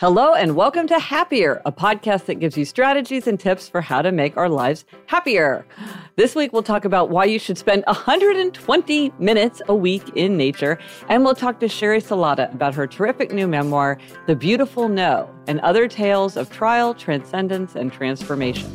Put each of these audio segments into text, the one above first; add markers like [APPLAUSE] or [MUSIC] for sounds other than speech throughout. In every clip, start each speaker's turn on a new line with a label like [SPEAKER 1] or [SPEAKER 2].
[SPEAKER 1] Hello, and welcome to Happier, a podcast that gives you strategies and tips for how to make our lives happier. This week, we'll talk about why you should spend [LAUGHS] 120 minutes a week in nature, and we'll talk to Sheri Salata about her terrific new memoir, The Beautiful No, and other tales of trial, transcendence, and transformation.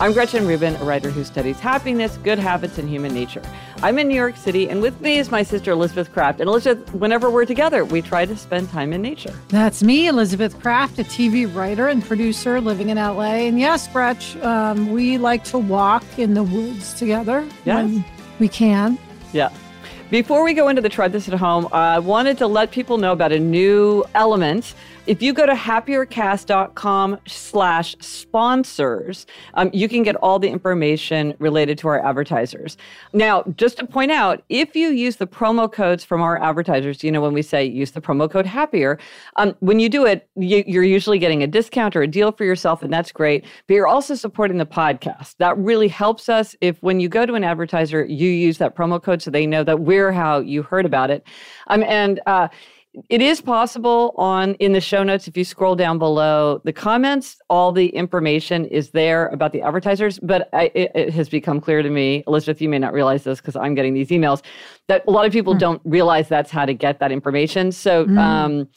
[SPEAKER 1] I'm Gretchen Rubin, a writer who studies happiness, good habits, and human nature. I'm in New York City, and with me is my sister Elizabeth Craft. And Elizabeth, whenever we're together, we try to spend time in nature.
[SPEAKER 2] That's me, Elizabeth Craft, a TV writer and producer living in LA. And yes, Gretch, um, we like to walk in the woods together yes. when we can.
[SPEAKER 1] Yeah. Before we go into the try this at home, I wanted to let people know about a new element if you go to happiercast.com slash sponsors, um, you can get all the information related to our advertisers. Now, just to point out, if you use the promo codes from our advertisers, you know, when we say use the promo code happier, um, when you do it, you, you're usually getting a discount or a deal for yourself, and that's great. But you're also supporting the podcast. That really helps us if when you go to an advertiser, you use that promo code so they know that we're how you heard about it. Um, and, uh, it is possible on in the show notes if you scroll down below the comments all the information is there about the advertisers but I, it, it, has become clear to me elizabeth you may not realize this because i'm getting these emails that a lot of people mm. don't realize that's how to get that information so mm. um,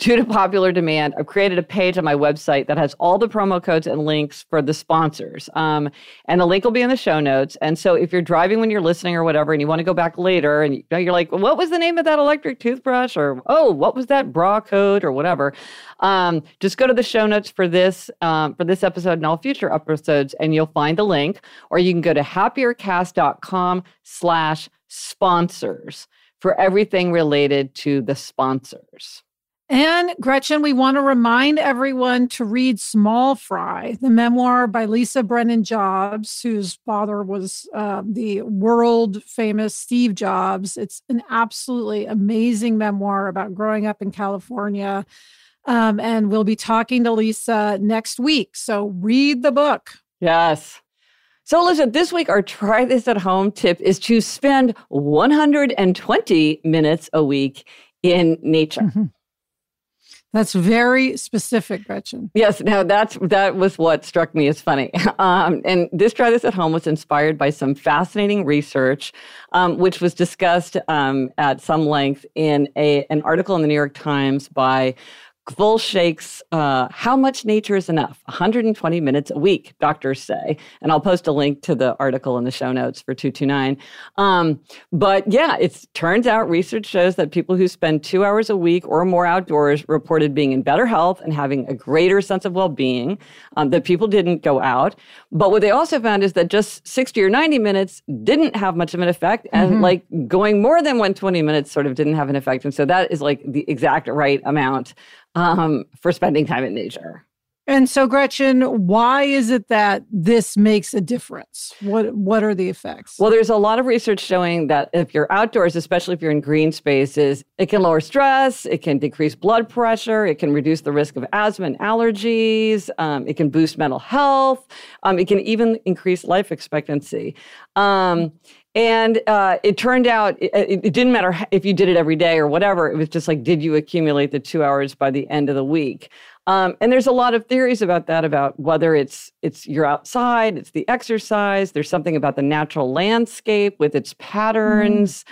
[SPEAKER 1] due to popular demand, I've created a page on my website that has all the promo codes and links for the sponsors. Um, and the link will be in the show notes. And so if you're driving when you're listening or whatever, and you want to go back later and you're like, what was the name of that electric toothbrush? Or, oh, what was that bra code or whatever? Um, just go to the show notes for this, um, for this episode and all future episodes, and you'll find the link. Or you can go to happiercast.com slash sponsors for everything related to the sponsors.
[SPEAKER 2] And Gretchen, we want to remind everyone to read Small Fry, the memoir by Lisa Brennan Jobs, whose father was uh, the world famous Steve Jobs. It's an absolutely amazing memoir about growing up in California. Um, and we'll be talking to Lisa next week. So read the book.
[SPEAKER 1] Yes. So, listen, this week our try this at home tip is to spend 120 minutes a week in nature. Mm-hmm.
[SPEAKER 2] That's very specific, Gretchen.
[SPEAKER 1] Yes, now that's that was what struck me as funny. [LAUGHS] Um, and this try this at home was inspired by some fascinating research, um, which was discussed um, at some length in a an article in the New York Times by full shakes. Uh, how much nature is enough? 120 minutes a week, doctors say. And I'll post a link to the article in the show notes for 229. Um, but yeah, it turns out research shows that people who spend two hours a week or more outdoors reported being in better health and having a greater sense of well being. Um, that people didn't go out. But what they also found is that just 60 or 90 minutes didn't have much of an effect. And mm-hmm. like going more than 120 minutes sort of didn't have an effect. And so that is like the exact right amount um, for spending time in nature.
[SPEAKER 2] And so, Gretchen, why is it that this makes a difference? What What are the effects?
[SPEAKER 1] Well, there's a lot of research showing that if you're outdoors, especially if you're in green spaces, it can lower stress, it can decrease blood pressure, it can reduce the risk of asthma and allergies, um, it can boost mental health, um, it can even increase life expectancy. Um, and uh, it turned out it, it, didn't matter if you did it every day or whatever. It was just like, did you accumulate the two hours by the end of the week? Um, and there's a lot of theories about that, about whether it's it's you're outside, it's the exercise. There's something about the natural landscape with its patterns.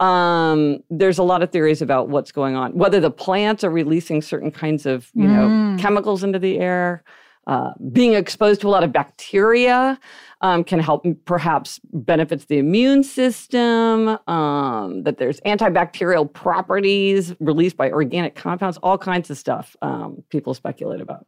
[SPEAKER 1] Mm. Um, there's a lot of theories about what's going on, whether the plants are releasing certain kinds of you mm. know chemicals into the air. Uh, being exposed to a lot of bacteria um, can help perhaps benefits the immune system um, that there's antibacterial properties released by organic compounds all kinds of stuff um, people speculate about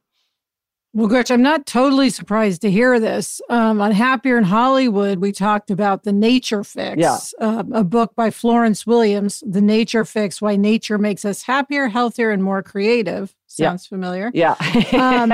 [SPEAKER 2] well, Gretch, I'm not totally surprised to hear this. Um, on Happier in Hollywood, we talked about The Nature Fix,
[SPEAKER 1] yeah.
[SPEAKER 2] uh, a book by Florence Williams, The Nature Fix Why Nature Makes Us Happier, Healthier, and More Creative. Sounds
[SPEAKER 1] yeah.
[SPEAKER 2] familiar.
[SPEAKER 1] Yeah.
[SPEAKER 2] um,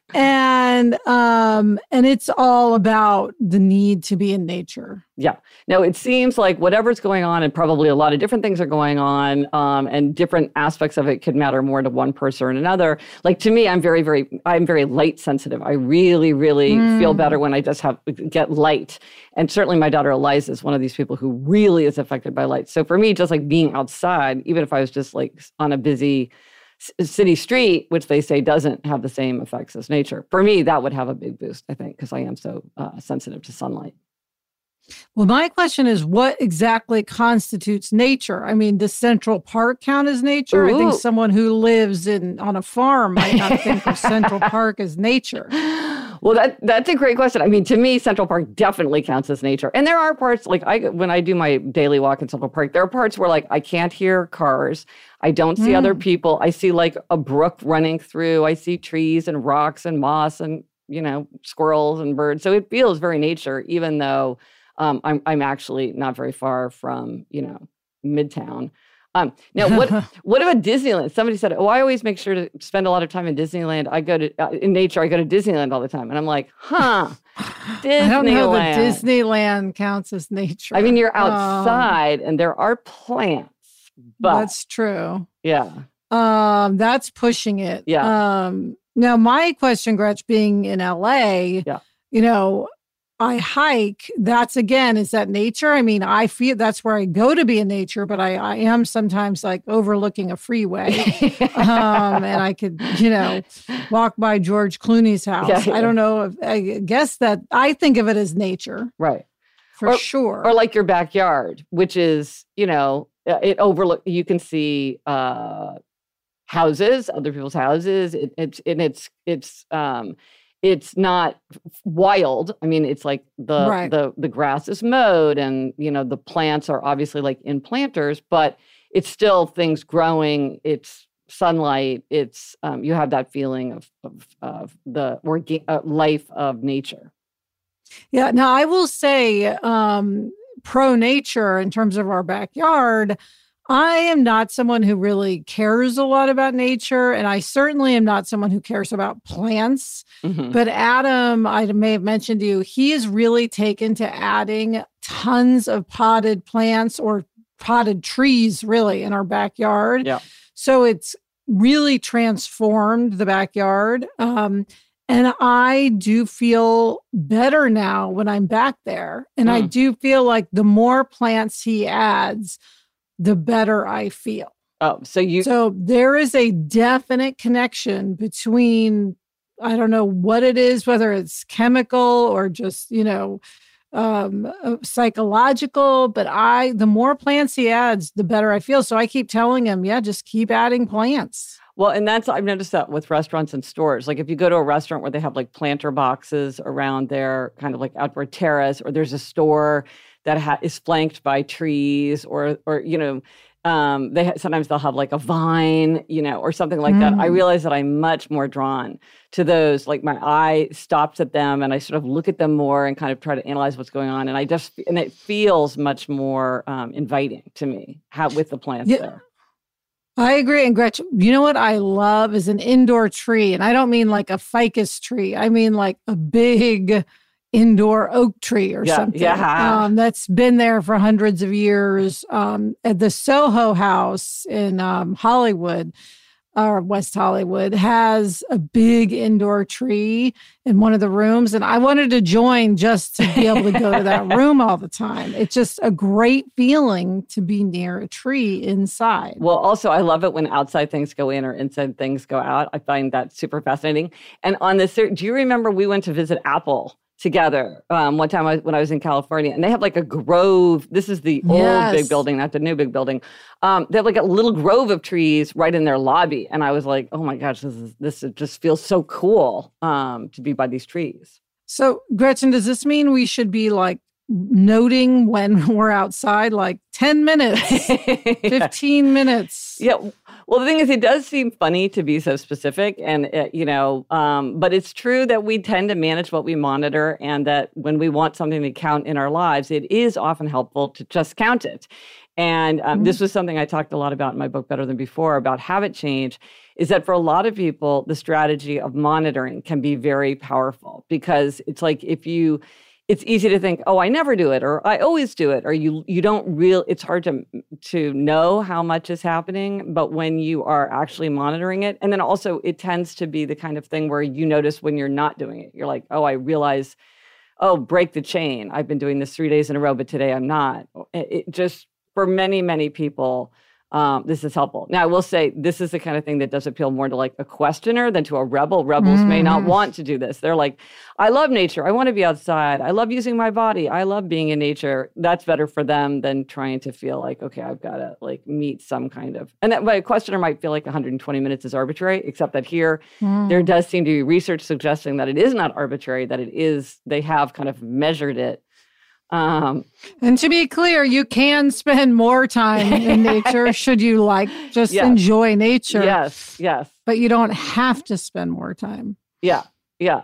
[SPEAKER 2] [LAUGHS] and um, and it's all about the need to be in nature.
[SPEAKER 1] Yeah. No, it seems like whatever's going on, and probably a lot of different things are going on, um, and different aspects of it could matter more to one person or another. Like to me, I'm very, very, I'm very light sensitive. I really, really mm. feel better when I just have get light. And certainly, my daughter Eliza is one of these people who really is affected by light. So for me, just like being outside, even if I was just like on a busy city street, which they say doesn't have the same effects as nature. For me, that would have a big boost, I think, because I am so uh, sensitive to sunlight.
[SPEAKER 2] Well, my question is what exactly constitutes nature? I mean, does Central Park count as nature? Ooh. I think someone who lives in on a farm might not think of Central [LAUGHS] Park as nature. [LAUGHS]
[SPEAKER 1] Well, that that's a great question. I mean, to me, Central Park definitely counts as nature. And there are parts like I when I do my daily walk in Central Park, there are parts where like I can't hear cars. I don't see mm. other people. I see like a brook running through. I see trees and rocks and moss and you know squirrels and birds. So it feels very nature, even though um, I'm I'm actually not very far from you know Midtown. Um, now, what [LAUGHS] what about Disneyland? Somebody said, "Oh, I always make sure to spend a lot of time in Disneyland. I go to uh, in nature. I go to Disneyland all the time." And I'm like, "Huh." Disneyland. [LAUGHS] I
[SPEAKER 2] don't know that Disneyland counts as nature.
[SPEAKER 1] I mean, you're um, outside um, and there are plants, but
[SPEAKER 2] that's true.
[SPEAKER 1] Yeah.
[SPEAKER 2] Um, that's pushing it.
[SPEAKER 1] Yeah.
[SPEAKER 2] Um, now my question, Gretch, being in LA,
[SPEAKER 1] yeah.
[SPEAKER 2] you know, I hike, that's again, is that nature? I mean, I feel that's where I go to be in nature, but I, I am sometimes like overlooking a freeway. [LAUGHS] um, and I could, you know, walk by George Clooney's house. Yeah, yeah. I don't know if I guess that I think of it as nature.
[SPEAKER 1] Right.
[SPEAKER 2] For
[SPEAKER 1] or,
[SPEAKER 2] sure.
[SPEAKER 1] Or like your backyard, which is, you know, uh, it overlook you can see uh houses, other people's houses. It, it's and it's it's um it's not wild i mean it's like the right. the the grass is mowed and you know the plants are obviously like in planters but it's still things growing it's sunlight it's um, you have that feeling of of, of the orga- uh, life of nature
[SPEAKER 2] yeah now i will say um pro nature in terms of our backyard I am not someone who really cares a lot about nature, and I certainly am not someone who cares about plants. Mm-hmm. But Adam, I may have mentioned to you, he is really taken to adding tons of potted plants or potted trees, really, in our backyard.
[SPEAKER 1] Yeah.
[SPEAKER 2] So it's really transformed the backyard. Um, and I do feel better now when I'm back there. And mm. I do feel like the more plants he adds, the better I feel.
[SPEAKER 1] Oh, so you
[SPEAKER 2] So there is a definite connection between I don't know what it is whether it's chemical or just, you know, um uh, psychological, but I the more plants he adds, the better I feel. So I keep telling him, yeah, just keep adding plants.
[SPEAKER 1] Well, and that's I've noticed that with restaurants and stores. Like if you go to a restaurant where they have like planter boxes around their kind of like outdoor terrace, or there's a store that ha- is flanked by trees, or or you know, um, they ha- sometimes they'll have like a vine, you know, or something like mm. that. I mm. realize that I'm much more drawn to those. Like my eye stops at them, and I sort of look at them more and kind of try to analyze what's going on. And I just and it feels much more um, inviting to me how, with the plants yeah. there.
[SPEAKER 2] I agree. And Gretchen, you know what I love is an indoor tree. And I don't mean like a ficus tree, I mean like a big indoor oak tree or
[SPEAKER 1] yeah,
[SPEAKER 2] something
[SPEAKER 1] yeah.
[SPEAKER 2] Um, that's been there for hundreds of years. Um, at the Soho House in um, Hollywood, or West Hollywood has a big indoor tree in one of the rooms. And I wanted to join just to be able to go to that [LAUGHS] room all the time. It's just a great feeling to be near a tree inside.
[SPEAKER 1] Well, also, I love it when outside things go in or inside things go out. I find that super fascinating. And on this, do you remember we went to visit Apple? Together um, one time I, when I was in California, and they have like a grove. This is the old big building, not the new big building. Um, they have like a little grove of trees right in their lobby, and I was like, "Oh my gosh, this is this just feels so cool um, to be by these trees."
[SPEAKER 2] So, Gretchen, does this mean we should be like noting when [LAUGHS] we're outside, like ten minutes, [LAUGHS] fifteen minutes?
[SPEAKER 1] Yeah. Well, the thing is, it does seem funny to be so specific, and uh, you know, um, but it's true that we tend to manage what we monitor, and that when we want something to count in our lives, it is often helpful to just count it. And um, mm-hmm. this was something I talked a lot about in my book, Better Than Before, about habit change. Is that for a lot of people, the strategy of monitoring can be very powerful because it's like if you it's easy to think, oh, I never do it, or I always do it, or you you don't real. It's hard to to know how much is happening, but when you are actually monitoring it, and then also it tends to be the kind of thing where you notice when you're not doing it. You're like, oh, I realize, oh, break the chain. I've been doing this three days in a row, but today I'm not. It, it just for many many people um, this is helpful. Now, I will say this is the kind of thing that does appeal more to like a questioner than to a rebel. Rebels mm. may not mm-hmm. want to do this. They're like, I love nature. I want to be outside. I love using my body. I love being in nature. That's better for them than trying to feel like, okay, I've got to like meet some kind of. And that, but a questioner might feel like 120 minutes is arbitrary, except that here mm. there does seem to be research suggesting that it is not arbitrary, that it is, they have kind of measured it
[SPEAKER 2] um, and to be clear, you can spend more time in [LAUGHS] nature should you like just yes. enjoy nature.
[SPEAKER 1] Yes, yes.
[SPEAKER 2] But you don't have to spend more time.
[SPEAKER 1] Yeah, yeah.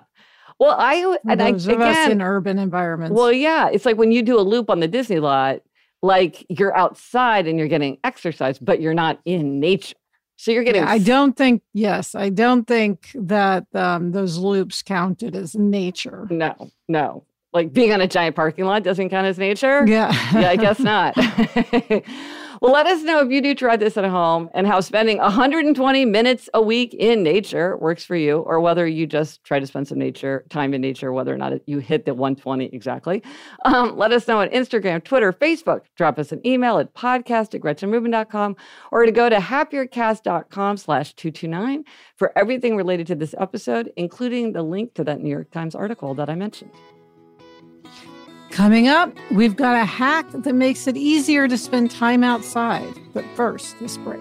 [SPEAKER 1] Well, I
[SPEAKER 2] and those
[SPEAKER 1] I,
[SPEAKER 2] of again, us in urban environments.
[SPEAKER 1] Well, yeah, it's like when you do a loop on the Disney lot, like you're outside and you're getting exercise, but you're not in nature. So you're getting.
[SPEAKER 2] Yeah, I don't think. Yes, I don't think that um, those loops counted as nature.
[SPEAKER 1] No, no like being on a giant parking lot doesn't count as nature?
[SPEAKER 2] Yeah. [LAUGHS]
[SPEAKER 1] yeah, I guess not. [LAUGHS] well, let us know if you do try this at home and how spending 120 minutes a week in nature works for you, or whether you just try to spend some nature time in nature, whether or not you hit the 120 exactly. Um, let us know on Instagram, Twitter, Facebook. Drop us an email at podcast at gretchenrubin.com or to go to happiercast.com slash 229 for everything related to this episode, including the link to that New York Times article that I mentioned.
[SPEAKER 2] Coming up, we've got a hack that makes it easier to spend time outside. But first, this break.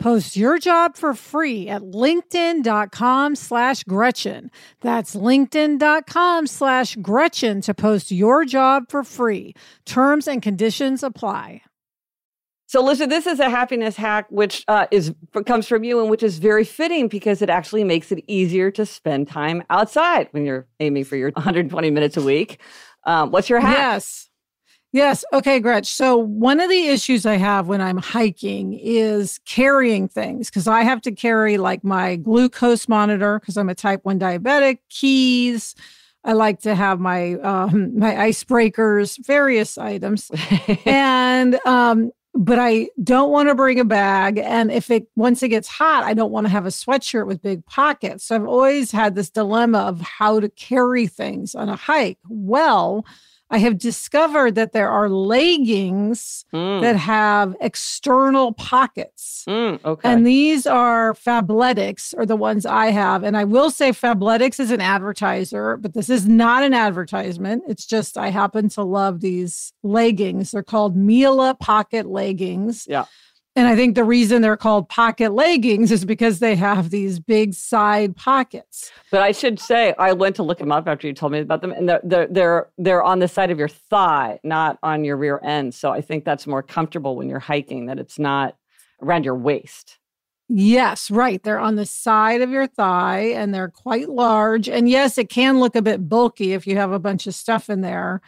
[SPEAKER 2] Post your job for free at linkedin.com slash Gretchen. That's linkedin.com slash Gretchen to post your job for free. Terms and conditions apply.
[SPEAKER 1] So, listen, this is a happiness hack which uh, is comes from you and which is very fitting because it actually makes it easier to spend time outside when you're aiming for your [LAUGHS] 120 minutes a week. Um, what's your hack?
[SPEAKER 2] Yes. Yes. Okay, Gretch. So, one of the issues I have when I'm hiking is carrying things because I have to carry like my glucose monitor because I'm a type 1 diabetic, keys. I like to have my um, [LAUGHS] my icebreakers, various items, [LAUGHS] and um, but I don't want to bring a bag. And if it once it gets hot, I don't want to have a sweatshirt with big pockets. So I've always had this dilemma of how to carry things on a hike. Well, I have discovered that there are leggings mm. that have external pockets.
[SPEAKER 1] Mm, okay.
[SPEAKER 2] And these are Fabletics, are the ones I have. And I will say Fabletics is an advertiser, but this is not an advertisement. It's just I happen to love these leggings. They're called Mila pocket leggings.
[SPEAKER 1] Yeah.
[SPEAKER 2] And I think the reason they're called pocket leggings is because they have these big side pockets.
[SPEAKER 1] But I should say, I went to look them up after you told me about them, and they're they're they're, they're on the side of your thigh, not on your rear end. So I think that's more comfortable when you're hiking. That it's not around your waist.
[SPEAKER 2] Yes, right. They're on the side of your thigh, and they're quite large. And yes, it can look a bit bulky if you have a bunch of stuff in there.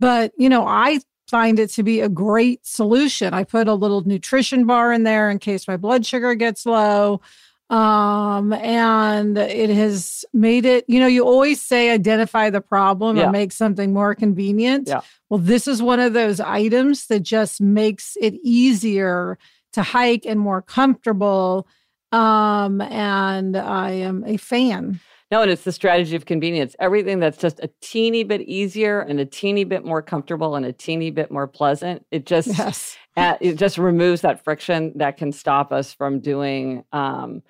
[SPEAKER 2] But you know, I find it to be a great solution. I put a little nutrition bar in there in case my blood sugar gets low. Um, and it has made it, you know, you always say identify the problem yeah. and make something more convenient.
[SPEAKER 1] Yeah.
[SPEAKER 2] Well, this is one of those items that just makes it easier to hike and more comfortable. Um, and I am a fan.
[SPEAKER 1] No, and it's the strategy of convenience. Everything that's just a teeny bit easier and a teeny bit more comfortable and a teeny bit more pleasant, it just
[SPEAKER 2] yes.
[SPEAKER 1] it just removes that friction that can stop us from doing um,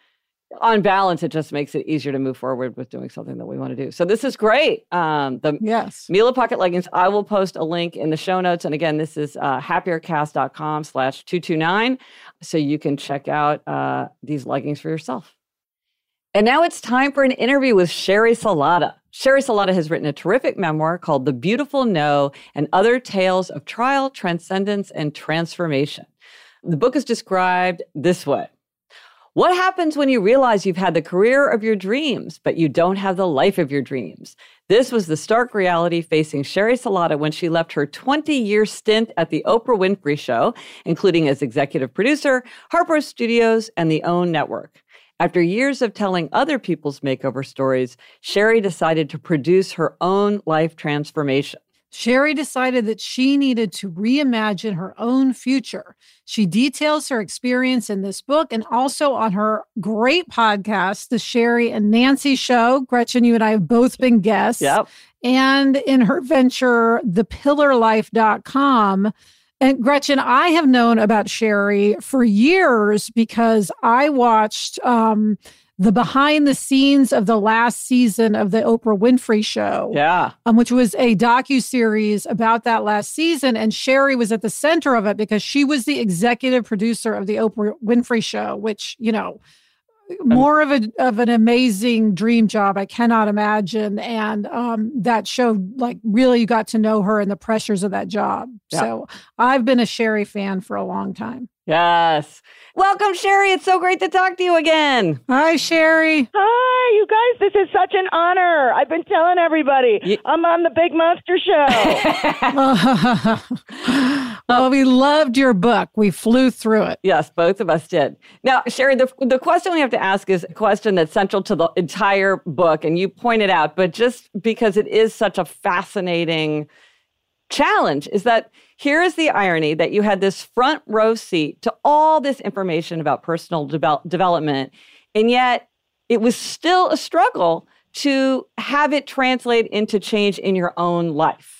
[SPEAKER 1] on balance, it just makes it easier to move forward with doing something that we want to do. So this is great. Um, the
[SPEAKER 2] yes.
[SPEAKER 1] Mila Pocket Leggings, I will post a link in the show notes. And again, this is uh, happiercast.com slash 229. So you can check out uh, these leggings for yourself. And now it's time for an interview with Sheri Salata. Sheri Salata has written a terrific memoir called The Beautiful No and Other Tales of Trial, Transcendence, and Transformation. The book is described this way What happens when you realize you've had the career of your dreams, but you don't have the life of your dreams? This was the stark reality facing Sheri Salata when she left her 20 year stint at the Oprah Winfrey Show, including as executive producer, Harpo Studios, and the OWN Network. After years of telling other people's makeover stories, Sheri decided to produce her own life transformation.
[SPEAKER 2] Sheri decided that she needed to reimagine her own future. She details her experience in this book and also on her great podcast, The Sheri and Nancy Show. Gretchen, you and I have both been guests.
[SPEAKER 1] Yep.
[SPEAKER 2] And in her venture, thepillarlife.com. And Gretchen, I have known about Sheri for years because I watched um, the behind the scenes of the last season of the Oprah Winfrey Show.
[SPEAKER 1] Yeah,
[SPEAKER 2] um, which was a docu series about that last season, and Sheri was at the center of it because she was the executive producer of the Oprah Winfrey Show, which you know more of a of an amazing dream job. I cannot imagine. And um, that showed like really you got to know her and the pressures of that job. Yeah. So I've been a Sheri fan for a long time.
[SPEAKER 1] Yes. Welcome, Sheri. It's so great to talk to you again.
[SPEAKER 2] Hi, Sheri.
[SPEAKER 3] Hi, you guys. This is such an honor. I've been telling everybody you- I'm on the Big Monster
[SPEAKER 2] Show. [LAUGHS] [LAUGHS] well, [LAUGHS] we loved your book. We flew through it.
[SPEAKER 1] Yes, both of us did. Now, Sheri, the, the question we have to ask is a question that's central to the entire book, and you pointed out, but just because it is such a fascinating challenge is that here is the irony that you had this front row seat to all this information about personal de- development, and yet it was still a struggle to have it translate into change in your own life.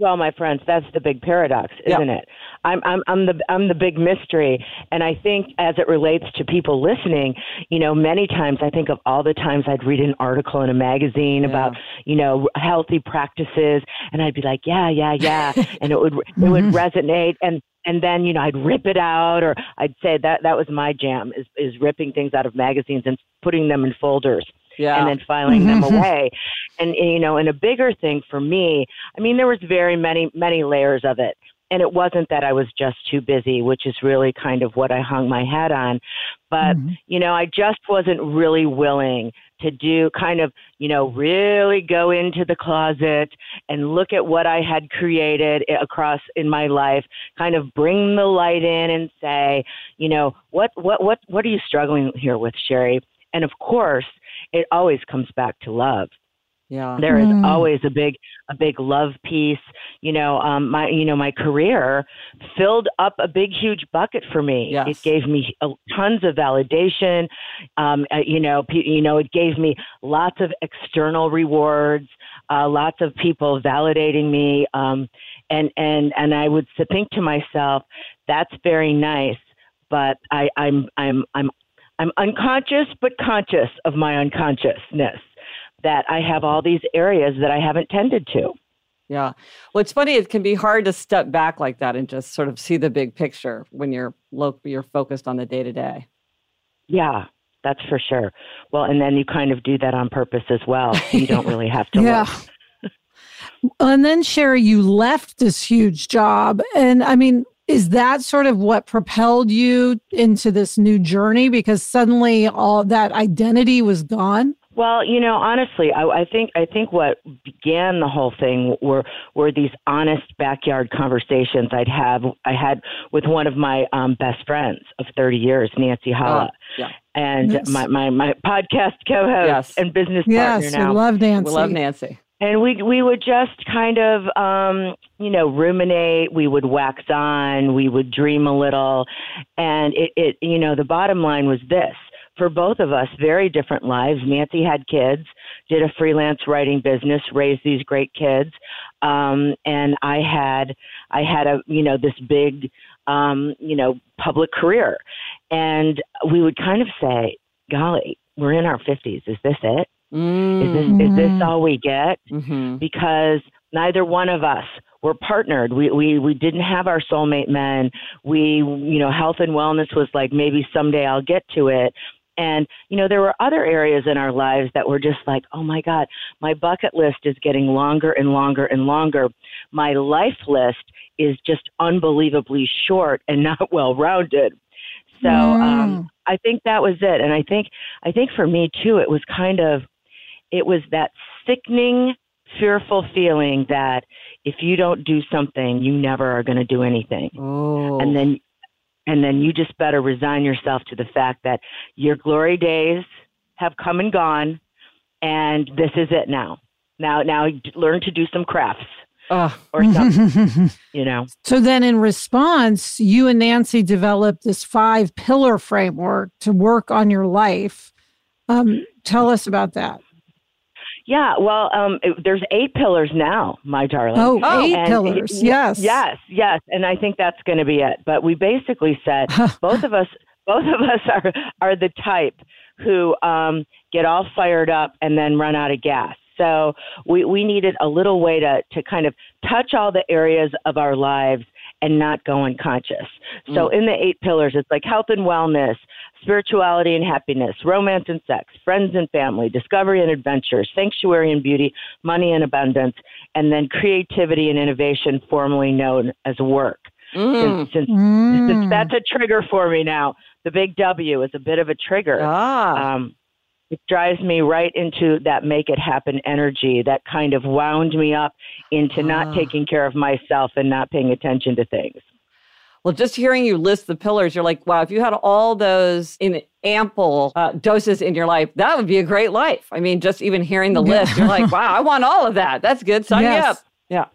[SPEAKER 3] Well, my friends, that's the big paradox, isn't yep. it? I'm, I'm, I'm the, I'm the big mystery. And I think as it relates to people listening, you know, many times I think of all the times I'd read an article in a magazine yeah. about, you know, healthy practices. And I'd be like, yeah, yeah, yeah. [LAUGHS] and it would, it would mm-hmm. resonate. And, and then you know I'd rip it out, or I'd say that that was my jam is is ripping things out of magazines and putting them in folders yeah. and then filing them away. And, and you know, and a bigger thing for me, I mean, there was very many many layers of it. And it wasn't that I was just too busy, which is really kind of what I hung my hat on. But, mm-hmm. you know, I just wasn't really willing to do kind of, you know, really go into the closet and look at what I had created across in my life, kind of bring the light in and say, you know, what, what, what, what are you struggling here with, Sheri? And of course, it always comes back to love.
[SPEAKER 1] Yeah.
[SPEAKER 3] There is mm. always a big a big love piece. You know, um my you know my career filled up a big huge bucket for me.
[SPEAKER 1] Yes.
[SPEAKER 3] It gave me uh, tons of validation. Um uh, you know, p- you know it gave me lots of external rewards, uh lots of people validating me um and and and I would think to myself that's very nice, but I I'm I'm I'm I'm unconscious but conscious of my unconsciousness that I have all these areas that I haven't tended to.
[SPEAKER 1] Yeah. Well, it's funny. It can be hard to step back like that and just sort of see the big picture when you're lo- you're focused on the day to day.
[SPEAKER 3] Yeah, that's for sure. Well, and then you kind of do that on purpose as well. You don't [LAUGHS] really have to. yeah.
[SPEAKER 2] and then Sheri, you left this huge job, and I mean, is that sort of what propelled you into this new journey because suddenly all that identity was gone
[SPEAKER 3] well, you know, honestly, I, I think I think what began the whole thing were were these honest backyard conversations I'd have I had with one of my um, best friends of thirty years, Nancy Hala,
[SPEAKER 1] oh, yeah.
[SPEAKER 3] and yes. my, my my podcast co-host yes. and business
[SPEAKER 2] yes,
[SPEAKER 3] partner now.
[SPEAKER 2] we love Nancy.
[SPEAKER 1] We love Nancy.
[SPEAKER 3] And we we would just kind of um, you know ruminate. We would wax on. We would dream a little, and it, it you know the bottom line was this: for both of us, very different lives. Nancy had kids, did a freelance writing business, raised these great kids, um, and I had I had a you know this big um, you know public career, and we would kind of say, "Golly, we're in our fifties. Is this it?
[SPEAKER 1] Mm.
[SPEAKER 3] Is this is this all we get?
[SPEAKER 1] Mm-hmm.
[SPEAKER 3] Because neither one of us were partnered. We we we didn't have our soulmate men. We you know health and wellness was like maybe someday I'll get to it. And you know there were other areas in our lives that were just like, oh my God, my bucket list is getting longer and longer and longer. My life list is just unbelievably short and [LAUGHS] not well rounded. So mm. um, I think that was it. And I think I think for me too, it was kind of it was that sickening, fearful feeling that if you don't do something, you never are going to do anything.
[SPEAKER 1] Oh.
[SPEAKER 3] And then, and then you just better resign yourself to the fact that your glory days have come and gone, and this is it now. Now, now learn to do some crafts. Or something, [LAUGHS] you know.
[SPEAKER 2] So then, in response, you and Nancy developed this five pillar framework to work on your life. Um, tell us about that.
[SPEAKER 3] Yeah, well, um, it, there's eight pillars now, my darling.
[SPEAKER 2] Oh, oh eight and pillars. yes,
[SPEAKER 3] yes, yes, and I think that's going to be it. But we basically said both of us, both of us [LAUGHS] are are the type who um, get all fired up and then run out of gas. So we, we needed a little way to, to kind of touch all the areas of our lives and not go unconscious. So mm. in the eight pillars, it's like health and wellness, spirituality and happiness, romance and sex, friends and family, discovery and adventure, sanctuary and beauty, money and abundance, and then creativity and innovation, formerly known as work.
[SPEAKER 1] Mm.
[SPEAKER 3] Since, since,
[SPEAKER 2] Mm.
[SPEAKER 3] since that's a trigger for me now, the big W is a bit of a trigger.
[SPEAKER 1] Ah.
[SPEAKER 3] Um, it drives me right into that make it happen energy that kind of wound me up into
[SPEAKER 1] Ah.
[SPEAKER 3] not taking care of myself and not paying attention to things.
[SPEAKER 1] Well, just hearing you list the pillars, you're like, wow, if you had all those in ample uh, doses in your life, that would be a great life. I mean, just even hearing the
[SPEAKER 2] Yeah.
[SPEAKER 1] list, you're like, wow, I want all of that. That's good. Sign me up. Yeah.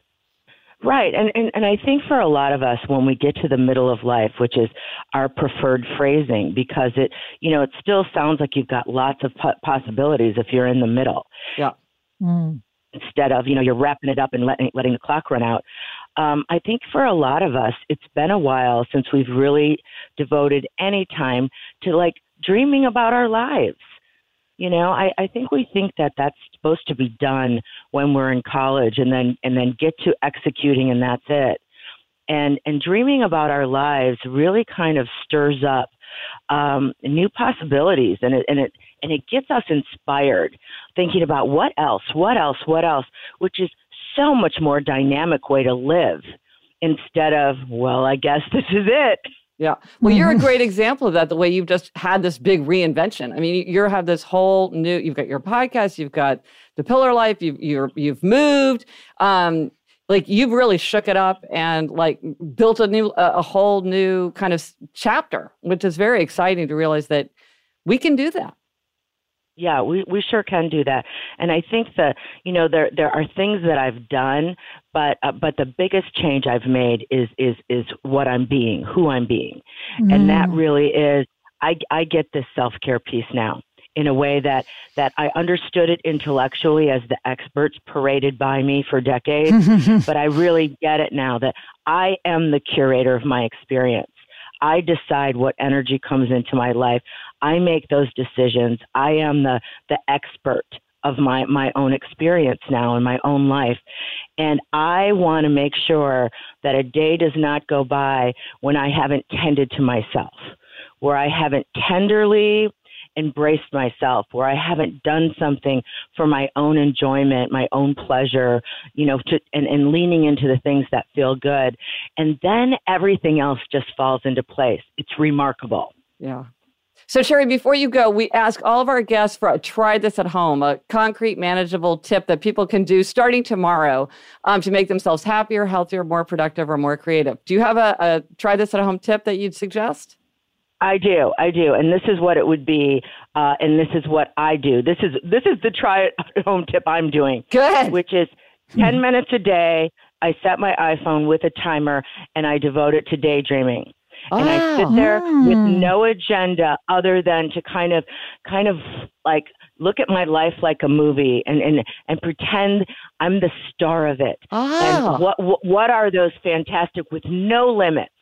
[SPEAKER 3] Right. And, and, and I think for a lot of us, when we get to the middle of life, which is our preferred phrasing, because it, you know, it still sounds like you've got lots of possibilities if you're in the middle.
[SPEAKER 1] Yeah.
[SPEAKER 2] Mm.
[SPEAKER 3] instead of you know you're wrapping it up and letting letting the clock run out. Um, I think for a lot of us, it's been a while since we've really devoted any time to like dreaming about our lives. You know, I, I think we think that that's supposed to be done when we're in college, and then and then get to executing, and that's it. And and dreaming about our lives really kind of stirs up um, new possibilities, and it and it and it gets us inspired, thinking about what else, what else, what else, which is so much more dynamic way to live instead of well, I guess this is it.
[SPEAKER 1] Yeah. Well, you're a
[SPEAKER 2] Mhm.
[SPEAKER 1] great example of that, the way you've just had this big reinvention. I mean, you have this whole new, you've got your podcast, you've got the pillar life, you've, you're, you've moved. Um, like you've really shook it up and like built a new, a, a whole new kind of chapter, which is very exciting to realize that we can do that.
[SPEAKER 3] Yeah, we we sure can do that. And I think that you know there there are things that I've done, but uh, but the biggest change I've made is is is what I'm being, who I'm being, and that
[SPEAKER 2] Mm.
[SPEAKER 3] really is I I get this self care piece now in a way that that I understood it intellectually as the experts paraded by me for decades, [LAUGHS] but I really get it now that I am the curator of my experience. I decide what energy comes into my life. I make those decisions. I am the the expert of my my own experience now in my own life. And I want to make sure that a day does not go by when I haven't tended to myself, where I haven't tenderly embraced myself, where I haven't done something for my own enjoyment, my own pleasure, you know, to, and, and leaning into the things that feel good. And then everything else just falls into place. It's remarkable.
[SPEAKER 1] Yeah. So, Sheri, before you go, we ask all of our guests for a try this at home, a concrete, manageable tip that people can do starting tomorrow um, to make themselves happier, healthier, more productive, or more creative. Do you have a, a try this at home tip that you'd suggest?
[SPEAKER 3] I do, I do, and this is what it would be, uh, and this is what I do. This is this is the try at home tip I'm doing,
[SPEAKER 1] Good.
[SPEAKER 3] which is ten [LAUGHS] minutes a day. I set my iPhone with a timer, and I devote it to daydreaming. And I
[SPEAKER 1] Oh.
[SPEAKER 3] sit there with
[SPEAKER 2] Mm.
[SPEAKER 3] no agenda other than to kind of, kind of like look at my life like a movie and and and pretend I'm the star of it.
[SPEAKER 1] Oh.
[SPEAKER 3] And what what what are those fantastic with no limits?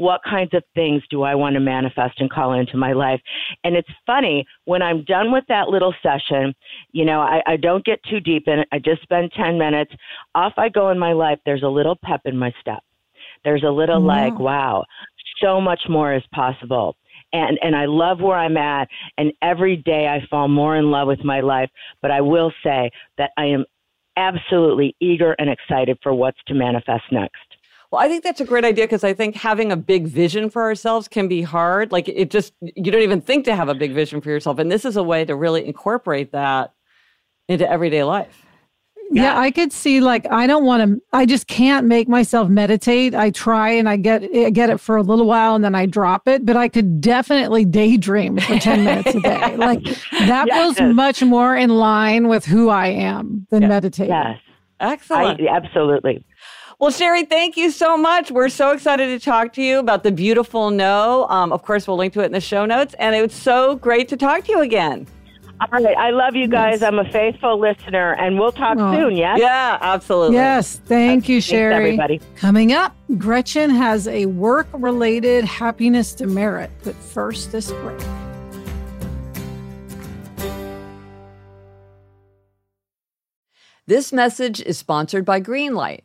[SPEAKER 3] What kinds of things do I want to manifest and call into my life? And it's funny when I'm done with that little session, you know, I, I don't get too deep in it. I just spend 10 minutes. Off I go in my life. There's a little pep in my step. There's a little mm-hmm. like, wow, so much more is possible. And, and I love where I'm at. And every day I fall more in love with my life. But I will say that I am absolutely eager and excited for what's to manifest next.
[SPEAKER 1] Well, I think that's a great idea because I think having a big vision for ourselves can be hard. Like it just, you don't even think to have a big vision for yourself. And this is a way to really incorporate that into everyday life.
[SPEAKER 2] Yeah, I could see like I don't want to I just can't make myself meditate. I try and I get I get it for a little while and then I drop it, but I could definitely daydream for 10 [LAUGHS] minutes a day. Like that
[SPEAKER 3] Yes.
[SPEAKER 2] feels much more in line with who I am than
[SPEAKER 1] Yeah.
[SPEAKER 2] meditating.
[SPEAKER 3] Yes, I,
[SPEAKER 1] Excellent.
[SPEAKER 3] absolutely.
[SPEAKER 1] Well, Sheri, thank you so much. We're so excited to talk to you about the beautiful no. Um, of course, we'll link to it in the show notes. And it was so great to talk to you again.
[SPEAKER 3] All right, I love you guys. I'm a faithful listener, and we'll talk
[SPEAKER 2] Aw.
[SPEAKER 3] soon. Yes.
[SPEAKER 1] Yeah, absolutely.
[SPEAKER 2] Yes, thank you,
[SPEAKER 3] Thanks,
[SPEAKER 2] Sheri.
[SPEAKER 3] everybody.
[SPEAKER 2] Coming up, Gretchen has a work related happiness demerit. But first, this break.
[SPEAKER 1] This message is sponsored by Greenlight.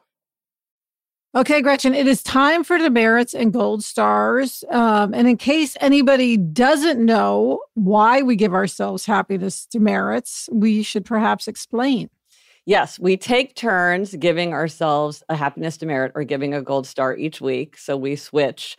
[SPEAKER 2] Okay, Gretchen, it is time for demerits and gold stars. Um, and in case anybody doesn't know why we give ourselves happiness demerits, we should perhaps explain.
[SPEAKER 1] Yes, we take turns giving ourselves a happiness demerit or giving a gold star each week. So we switch.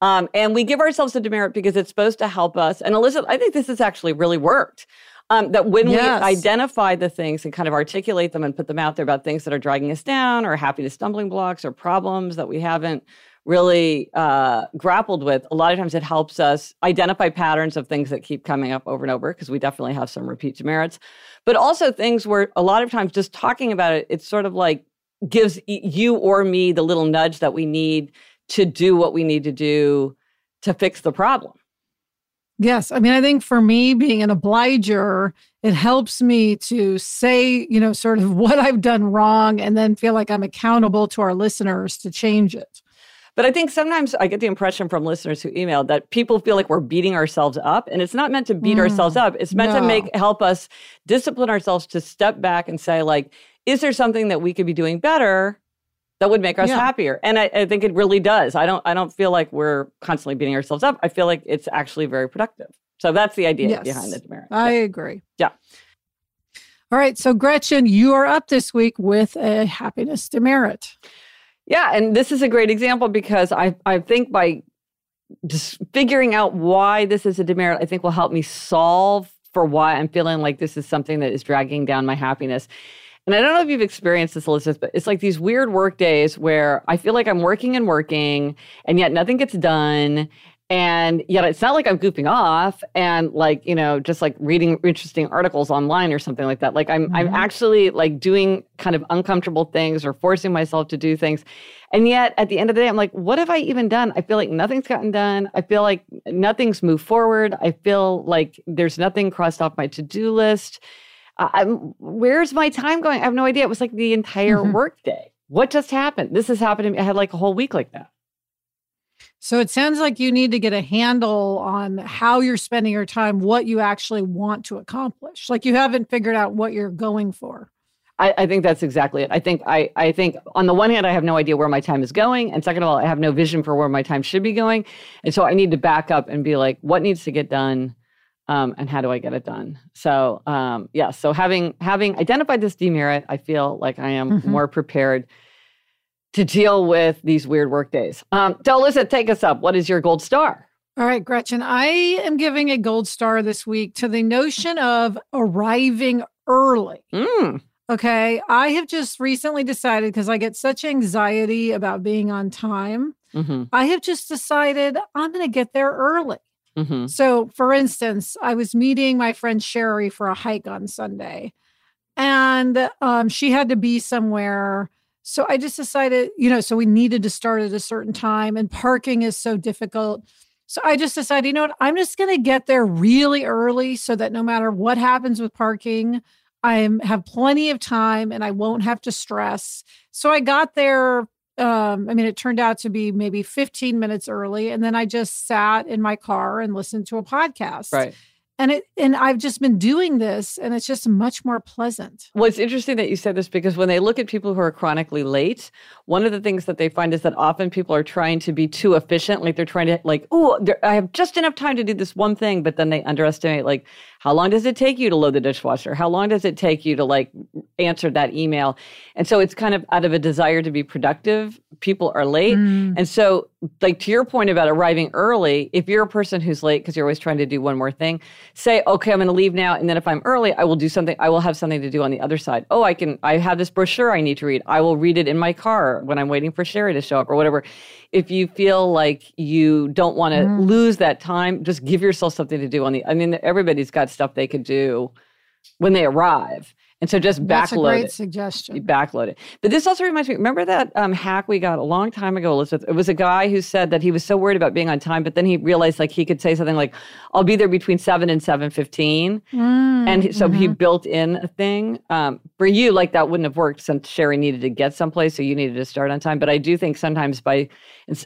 [SPEAKER 1] Um, and we give ourselves a demerit because it's supposed to help us. And Alyssa, I think this has actually really worked. Um, that when
[SPEAKER 2] Yes.
[SPEAKER 1] we identify the things and kind of articulate them and put them out there about things that are dragging us down or happiness stumbling blocks or problems that we haven't really uh, grappled with, a lot of times it helps us identify patterns of things that keep coming up over and over because we definitely have some repeat demerits, but also things where a lot of times just talking about it, it's sort of like gives you or me the little nudge that we need to do what we need to do to fix the problem.
[SPEAKER 2] Yes. I mean, I think for me, being an obliger, it helps me to say, you know, sort of [LAUGHS] what I've done wrong and then feel like I'm accountable to our listeners to change it.
[SPEAKER 1] But I think sometimes I get the impression from listeners who emailed that people feel like we're beating ourselves up, and it's not meant to beat
[SPEAKER 2] Mm,
[SPEAKER 1] ourselves up. It's meant to make help us discipline ourselves to step back and say, like, is there something that we could be doing better that would make us
[SPEAKER 2] Yeah.
[SPEAKER 1] happier? And I, I think it really does. I don't. I don't feel like we're constantly beating ourselves up. I feel like it's actually very productive. So that's the idea
[SPEAKER 2] Yes.
[SPEAKER 1] behind the demerit.
[SPEAKER 2] I
[SPEAKER 1] Yeah.
[SPEAKER 2] agree.
[SPEAKER 1] Yeah.
[SPEAKER 2] All right. So, Gretchen, you are up this week with a happiness demerit.
[SPEAKER 1] Yeah, and this is a great example because I I think by just figuring out why this is a demerit, I think will help me solve for why I'm feeling like this is something that is dragging down my happiness. And I don't know if you've experienced this, Elizabeth, but it's like these weird work days where I feel like I'm working and working, and yet nothing gets done. And yet it's not like I'm goofing off and like, you know, just like reading interesting articles online or something like that. Like I'm I'm
[SPEAKER 2] Mhm.
[SPEAKER 1] actually like doing kind of uncomfortable things or forcing myself to do things. And yet at the end of the day, I'm like, what have I even done? I feel like nothing's gotten done. I feel like nothing's moved forward. I feel like there's nothing crossed off my to-do list. I'm where's my time going? I have no idea. It was like the entire
[SPEAKER 2] Mhm.
[SPEAKER 1] work day. What just happened? This has happened to me. I had like a whole week like that.
[SPEAKER 2] So, it sounds like you need to get a handle on how you're spending your time, what you actually want to accomplish. Like you haven't figured out what you're going for.
[SPEAKER 1] I, I think that's exactly it. I think I, I think on the one hand, I have no idea where my time is going, and second of all, I have no vision for where my time should be going, and so I need to back up and be like, what needs to get done, um, and how do I get it done? So um, yeah, so having having identified this demerit, I feel like I am
[SPEAKER 2] Mhm.
[SPEAKER 1] more prepared to deal with these weird work days. Um, so Alyssa, take us up. What is your gold star?
[SPEAKER 2] All right, Gretchen, I am giving a gold star this week to the notion of arriving early.
[SPEAKER 1] Mm,
[SPEAKER 2] Okay. I have just recently decided because I get such anxiety about being on time. Mm-hmm. I have just decided I'm going to get there early. Mm-hmm. So, for instance, I was meeting my friend Sheri for a hike on Sunday, and um, she had to be somewhere. So I just decided, you know, so we needed to start at a certain time, and parking is so difficult. So I just decided, you know what, I'm just going to get there really early so that no matter what happens with parking, I have plenty of time and I won't have to stress. So I got there um, I mean, it turned out to be maybe 15 minutes early. And then I just sat in my car and listened to a podcast.
[SPEAKER 1] Right
[SPEAKER 2] and it and i've just been doing this and it's just much more pleasant
[SPEAKER 1] well it's interesting that you said this because when they look at people who are chronically late one of the things that they find is that often people are trying to be too efficient like they're trying to like oh i have just enough time to do this one thing but then they underestimate like how long does it take you to load the dishwasher how long does it take you to like answer that email and so it's kind of out of a desire to be productive people are late mm. and so like to your point about arriving early if you're a person who's late because you're always trying to do one more thing say, okay, I'm going to leave now. And then if I'm early, I will do something. I will have something to do on the other side. Oh, I can, I have this brochure I need to read. I will read it in my car when I'm waiting for Sheri to show up or whatever. If you feel like you don't want to mm. lose that time, just give yourself something to do on the, I mean, everybody's got stuff they could do when they arrive. And so just
[SPEAKER 2] That's
[SPEAKER 1] backload
[SPEAKER 2] a great
[SPEAKER 1] it.
[SPEAKER 2] suggestion.
[SPEAKER 1] Backload it. But this also reminds me, remember that um, hack we got a long time ago, Elizabeth? It was a guy who said that he was so worried about being on time, but then he realized like he could say something like, I'll be there between 7 and 7.15. Mm, and so mm-hmm. he built in a thing. Um, for you, like that wouldn't have worked since Sheri needed to get someplace, so you needed to start on time. But I do think sometimes by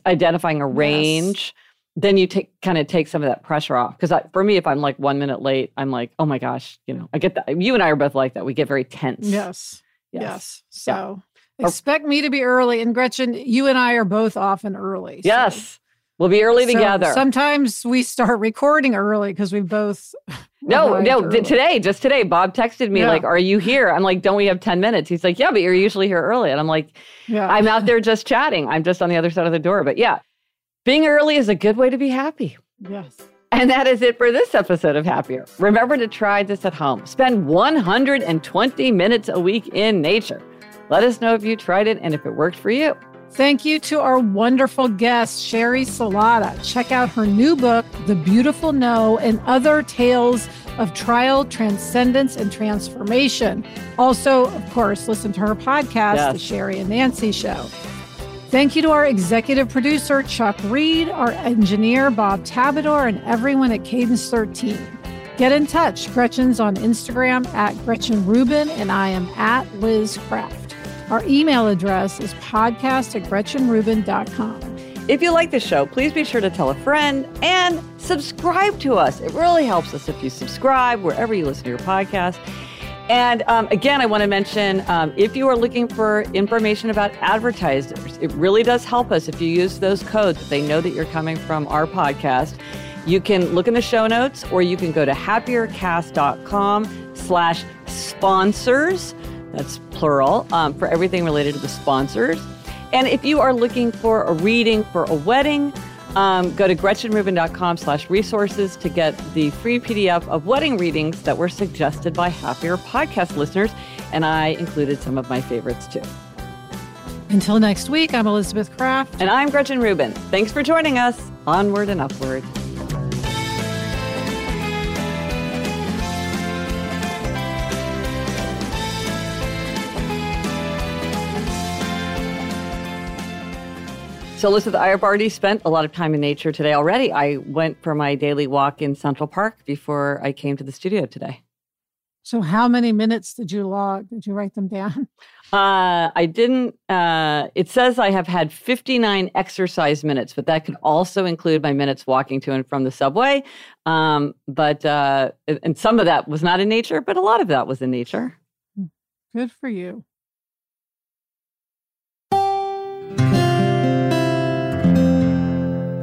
[SPEAKER 1] identifying a range, then you take kind of take some of that pressure off. Because for me, if I'm like one minute late, I'm like, oh my gosh, you know, I get that. You and I are both like that. We get very tense.
[SPEAKER 2] Yes. Yes. yes. So yeah. expect me to be early. And Gretchen, you and I are both often early.
[SPEAKER 1] So. Yes. We'll be early so together.
[SPEAKER 2] Sometimes we start recording early because we both. [LAUGHS]
[SPEAKER 1] No, no. Early. Today, just today, Bob texted me yeah. like, "Are you here?" I'm like, "Don't we have ten minutes?" He's like, "Yeah, but you're usually here early." And I'm like, "Yeah, I'm out [LAUGHS] there just chatting. I'm just on the other side of the door." But yeah, being early is a good way to be happy.
[SPEAKER 2] Yes.
[SPEAKER 1] And that is it for this episode of Happier. Remember to try this at home. Spend 120 minutes a week in nature. Let us know if you tried it and if it worked for you.
[SPEAKER 2] Thank you to our wonderful guest, Sheri Salata. Check out her new book, The Beautiful No, and other tales of trial, transcendence, and transformation. Also, of course, listen to her podcast, yes. The Sheri and Nancy Show. Thank you to our executive producer, Chuck Reed, our engineer, Bob Tabador, and everyone at Cadence 13. Get in touch. Gretchen's on Instagram at Gretchen Rubin, and I am at Liz Craft. Our email address is podcast at GretchenRubin.com.
[SPEAKER 1] If you like the show, please be sure to tell a friend and subscribe to us. It really helps us if you subscribe wherever you listen to your podcast. And um, again, I want to mention um, if you are looking for information about advertisers, it really does help us if you use those codes. They know that you're coming from our podcast, you can look in the show notes or you can go to happiercast.com slash sponsors. That's plural um, for everything related to the sponsors. And if you are looking for a reading for a wedding, um, go to gretchenrubin.com slash resources to get the free PDF of wedding readings that were suggested by happier podcast listeners. And I included some of my favorites too.
[SPEAKER 2] Until next week, I'm Elizabeth Craft.
[SPEAKER 1] And I'm Gretchen Rubin. Thanks for joining us. Onward and upward. So, Elizabeth, I have already spent a lot of time in nature today already. I went for my daily walk in Central Park before I came to the studio today.
[SPEAKER 2] So, how many minutes did you log? Did you write them down? [LAUGHS]
[SPEAKER 1] Uh, I didn't. Uh, it says I have had 59 exercise minutes, but that could also include my minutes walking to and from the subway. Um, but uh, and some of that was not in nature, but a lot of that was in nature.
[SPEAKER 2] Hmm. Good for you.